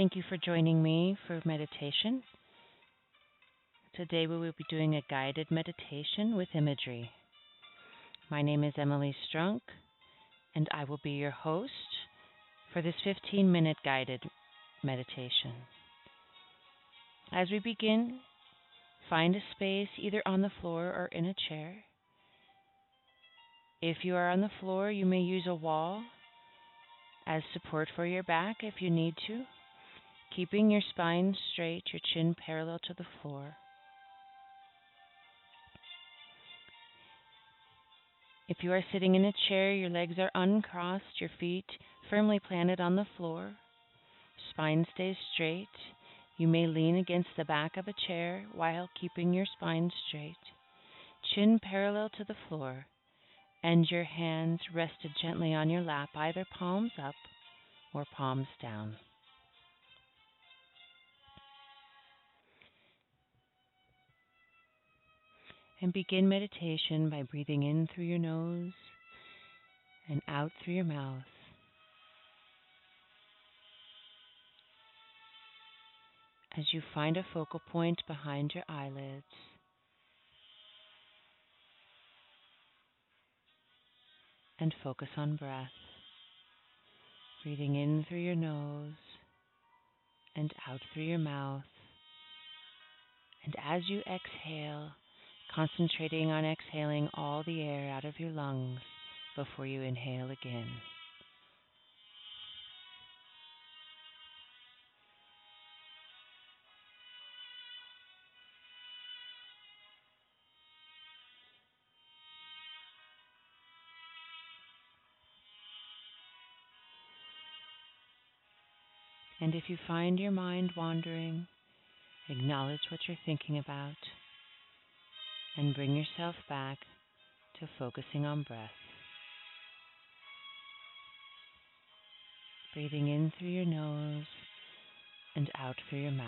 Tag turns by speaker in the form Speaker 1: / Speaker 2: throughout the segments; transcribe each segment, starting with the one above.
Speaker 1: Thank you for joining me for meditation. Today we will be doing a guided meditation with imagery. My name is Emily Strunk, and I will be your host for this 15 minute guided meditation. As we begin, find a space either on the floor or in a chair. If you are on the floor, you may use a wall as support for your back if you need to, keeping your spine straight, your chin parallel to the floor. If you are sitting in a chair, your legs are uncrossed, your feet firmly planted on the floor, spine stays straight. You may lean against the back of a chair while keeping your spine straight, chin parallel to the floor and your hands rested gently on your lap, either palms up or palms down. And begin meditation by breathing in through your nose and out through your mouth. As you find a focal point behind your eyelids. and focus on breath. Breathing in through your nose and out through your mouth. And as you exhale, concentrating on exhaling all the air out of your lungs before you inhale again. And if you find your mind wandering, acknowledge what you're thinking about and bring yourself back to focusing on breath. Breathing in through your nose and out through your mouth.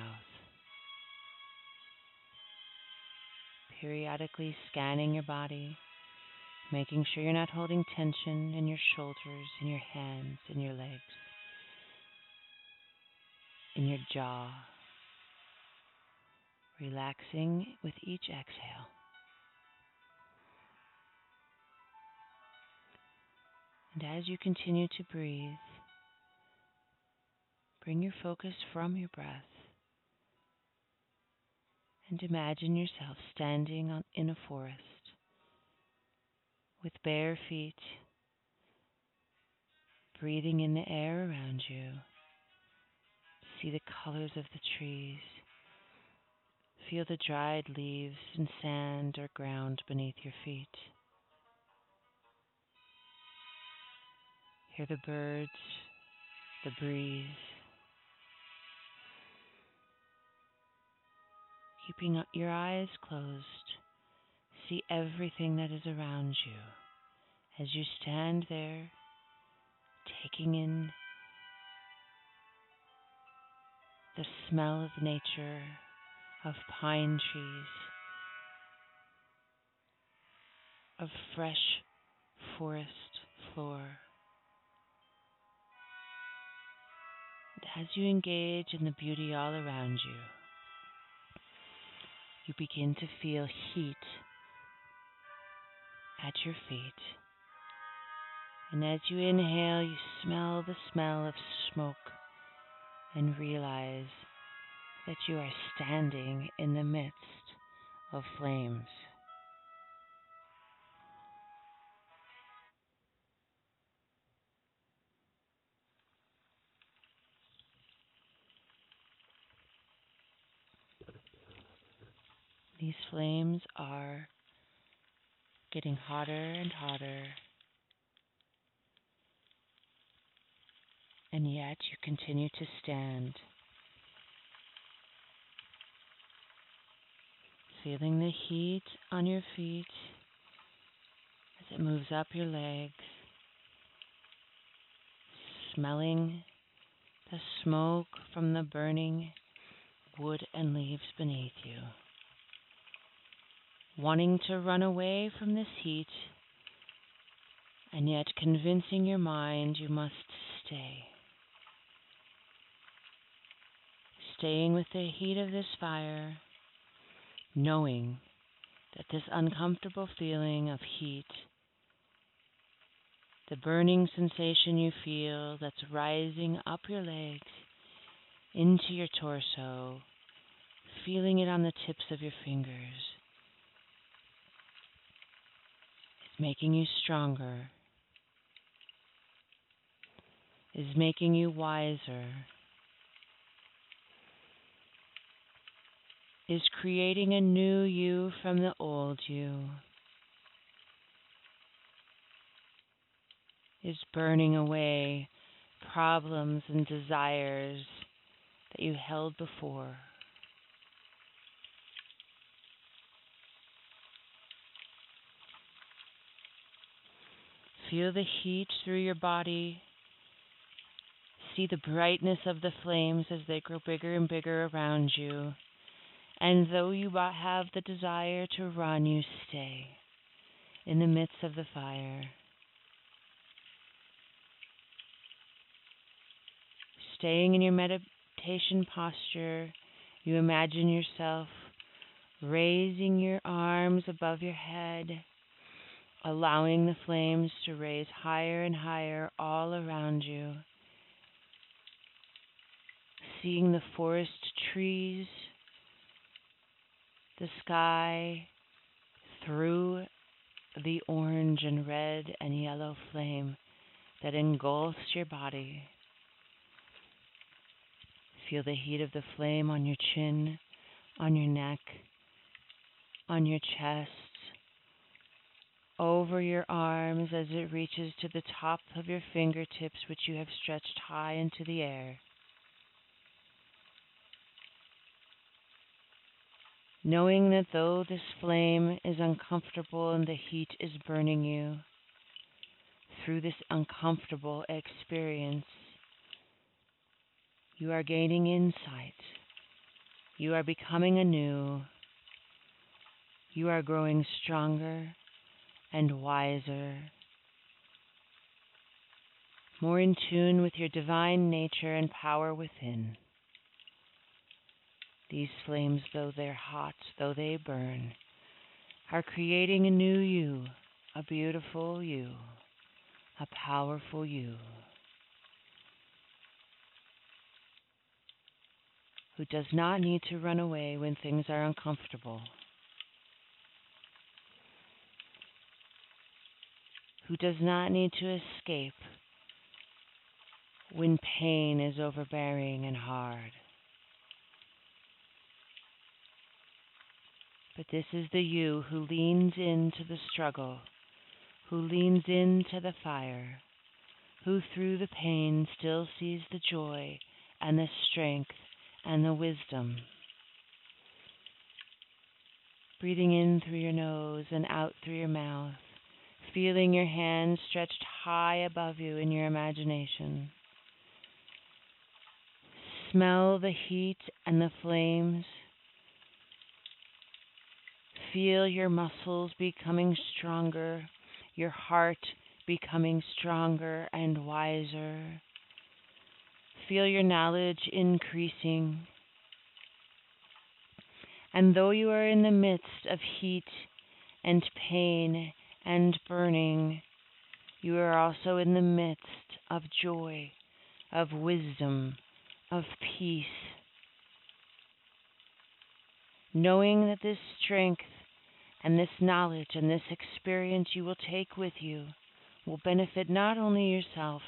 Speaker 1: Periodically scanning your body, making sure you're not holding tension in your shoulders, in your hands, in your legs in your jaw, relaxing with each exhale. And as you continue to breathe, bring your focus from your breath and imagine yourself standing on, in a forest with bare feet, breathing in the air around you see the colors of the trees. Feel the dried leaves and sand or ground beneath your feet. Hear the birds, the breeze. Keeping your eyes closed, see everything that is around you as you stand there, taking in the smell of nature, of pine trees, of fresh forest floor. As you engage in the beauty all around you, you begin to feel heat at your feet. And as you inhale, you smell the smell of smoke and realize that you are standing in the midst of flames. These flames are getting hotter and hotter and yet you continue to stand, feeling the heat on your feet as it moves up your legs, smelling the smoke from the burning wood and leaves beneath you. Wanting to run away from this heat, and yet convincing your mind you must stay. staying with the heat of this fire, knowing that this uncomfortable feeling of heat, the burning sensation you feel that's rising up your legs into your torso, feeling it on the tips of your fingers, is making you stronger, is making you wiser. is creating a new you from the old you, is burning away problems and desires that you held before. Feel the heat through your body. See the brightness of the flames as they grow bigger and bigger around you. And though you have the desire to run, you stay in the midst of the fire. Staying in your meditation posture, you imagine yourself raising your arms above your head, allowing the flames to raise higher and higher all around you. Seeing the forest trees the sky through the orange and red and yellow flame that engulfs your body. Feel the heat of the flame on your chin, on your neck, on your chest, over your arms as it reaches to the top of your fingertips, which you have stretched high into the air. knowing that though this flame is uncomfortable and the heat is burning you, through this uncomfortable experience, you are gaining insight. You are becoming anew. You are growing stronger and wiser, more in tune with your divine nature and power within. These flames, though they're hot, though they burn, are creating a new you, a beautiful you, a powerful you. Who does not need to run away when things are uncomfortable. Who does not need to escape when pain is overbearing and hard. But this is the you who leans into the struggle, who leans into the fire, who through the pain still sees the joy and the strength and the wisdom. Breathing in through your nose and out through your mouth, feeling your hands stretched high above you in your imagination. Smell the heat and the flames feel your muscles becoming stronger, your heart becoming stronger and wiser. Feel your knowledge increasing. And though you are in the midst of heat and pain and burning, you are also in the midst of joy, of wisdom, of peace. Knowing that this strength and this knowledge and this experience you will take with you will benefit not only yourself,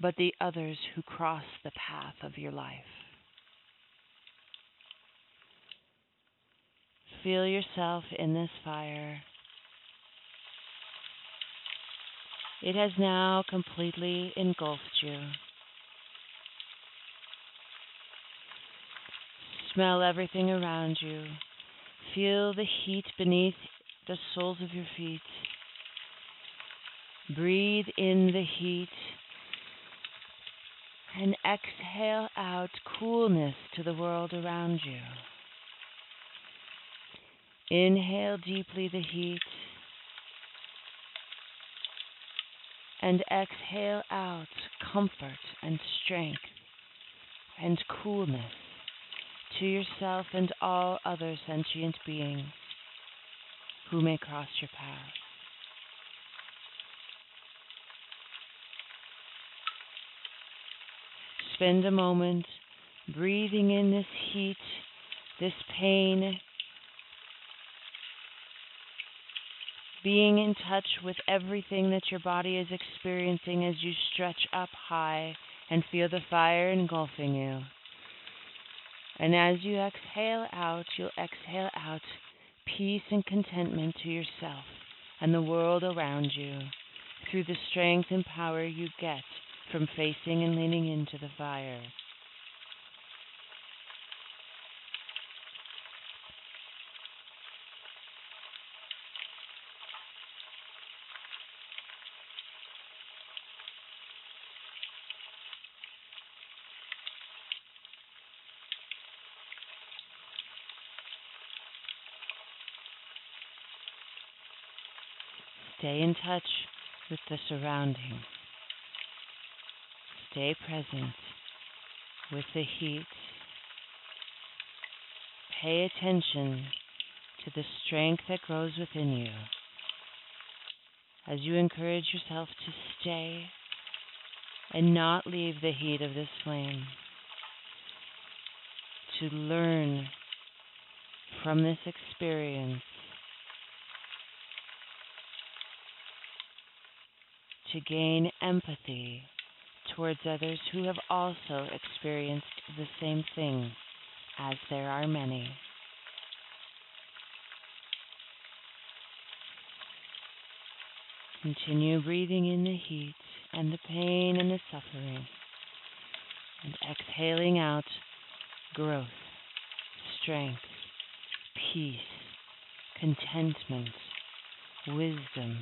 Speaker 1: but the others who cross the path of your life. Feel yourself in this fire. It has now completely engulfed you. Smell everything around you. Feel the heat beneath the soles of your feet. Breathe in the heat and exhale out coolness to the world around you. Inhale deeply the heat and exhale out comfort and strength and coolness. to yourself and all other sentient beings who may cross your path. Spend a moment breathing in this heat, this pain, being in touch with everything that your body is experiencing as you stretch up high and feel the fire engulfing you. And as you exhale out, you'll exhale out peace and contentment to yourself and the world around you through the strength and power you get from facing and leaning into the fire. Stay in touch with the surroundings. Stay present with the heat. Pay attention to the strength that grows within you as you encourage yourself to stay and not leave the heat of this flame. To learn from this experience to gain empathy towards others who have also experienced the same thing, as there are many. Continue breathing in the heat and the pain and the suffering, and exhaling out growth, strength, peace, contentment, wisdom.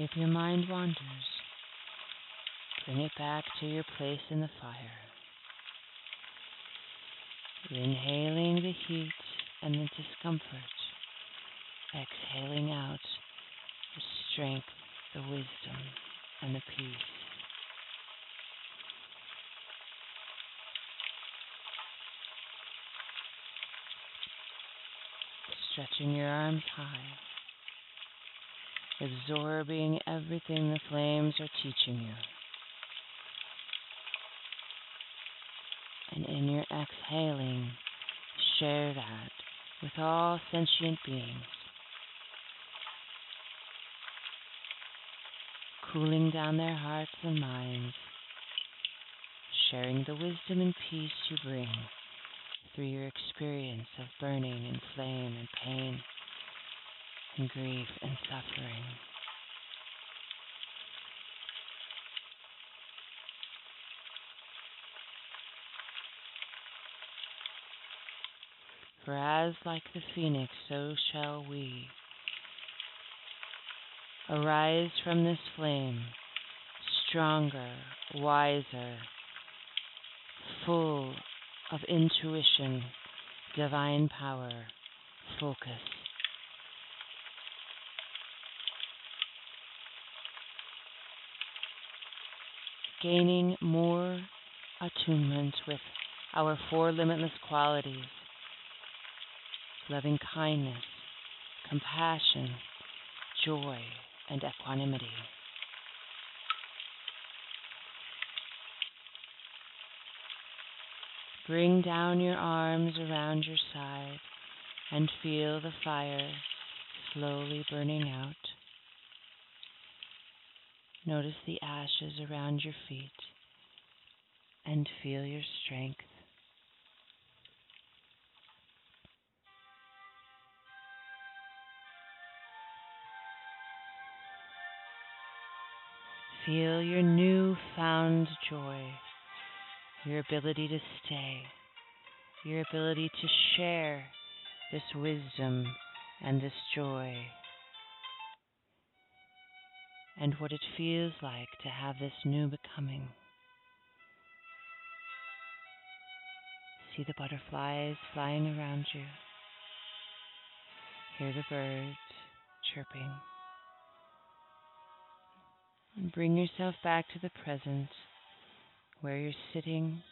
Speaker 1: If your mind wanders, bring it back to your place in the fire. Inhaling the heat and the discomfort, exhaling out the strength, the wisdom, and the peace. Stretching your arms high absorbing everything the flames are teaching you. And in your exhaling, share that with all sentient beings. Cooling down their hearts and minds, sharing the wisdom and peace you bring through your experience of burning and flame and pain and grief and suffering. For as like the phoenix, so shall we arise from this flame, stronger, wiser, full of intuition, divine power, focus. Gaining more attunement with our four limitless qualities loving kindness, compassion, joy, and equanimity. Bring down your arms around your side and feel the fire slowly burning out. Notice the ashes around your feet and feel your strength. Feel your new-found joy, your ability to stay, your ability to share this wisdom and this joy and what it feels like to have this new becoming. See the butterflies flying around you. Hear the birds chirping. And bring yourself back to the present where you're sitting,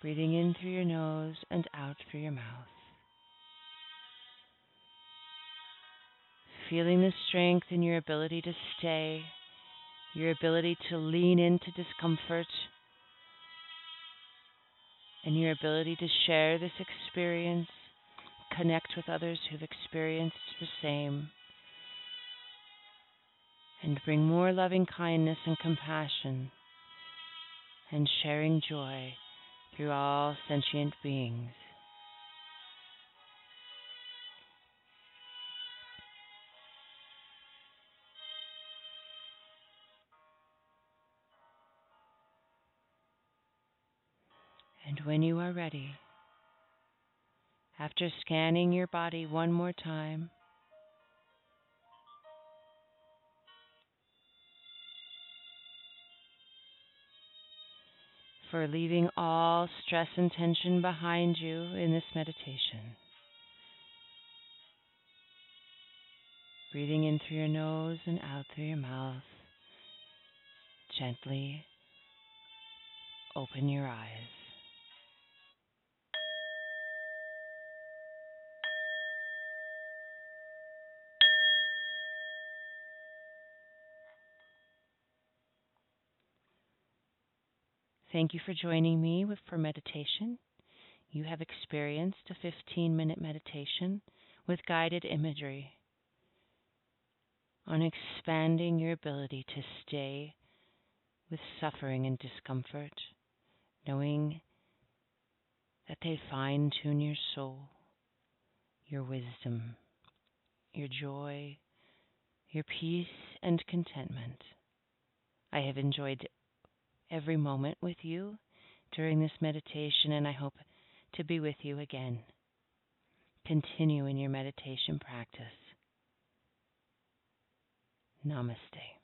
Speaker 1: breathing in through your nose and out through your mouth. Feeling the strength in your ability to stay, your ability to lean into discomfort, and your ability to share this experience, connect with others who've experienced the same and bring more loving kindness and compassion and sharing joy through all sentient beings. And when you are ready, after scanning your body one more time, for leaving all stress and tension behind you in this meditation. Breathing in through your nose and out through your mouth. Gently open your eyes. Thank you for joining me for meditation. You have experienced a 15 minute meditation with guided imagery on expanding your ability to stay with suffering and discomfort, knowing that they fine tune your soul, your wisdom, your joy, your peace and contentment. I have enjoyed every moment with you during this meditation, and I hope to be with you again. Continue in your meditation practice. Namaste.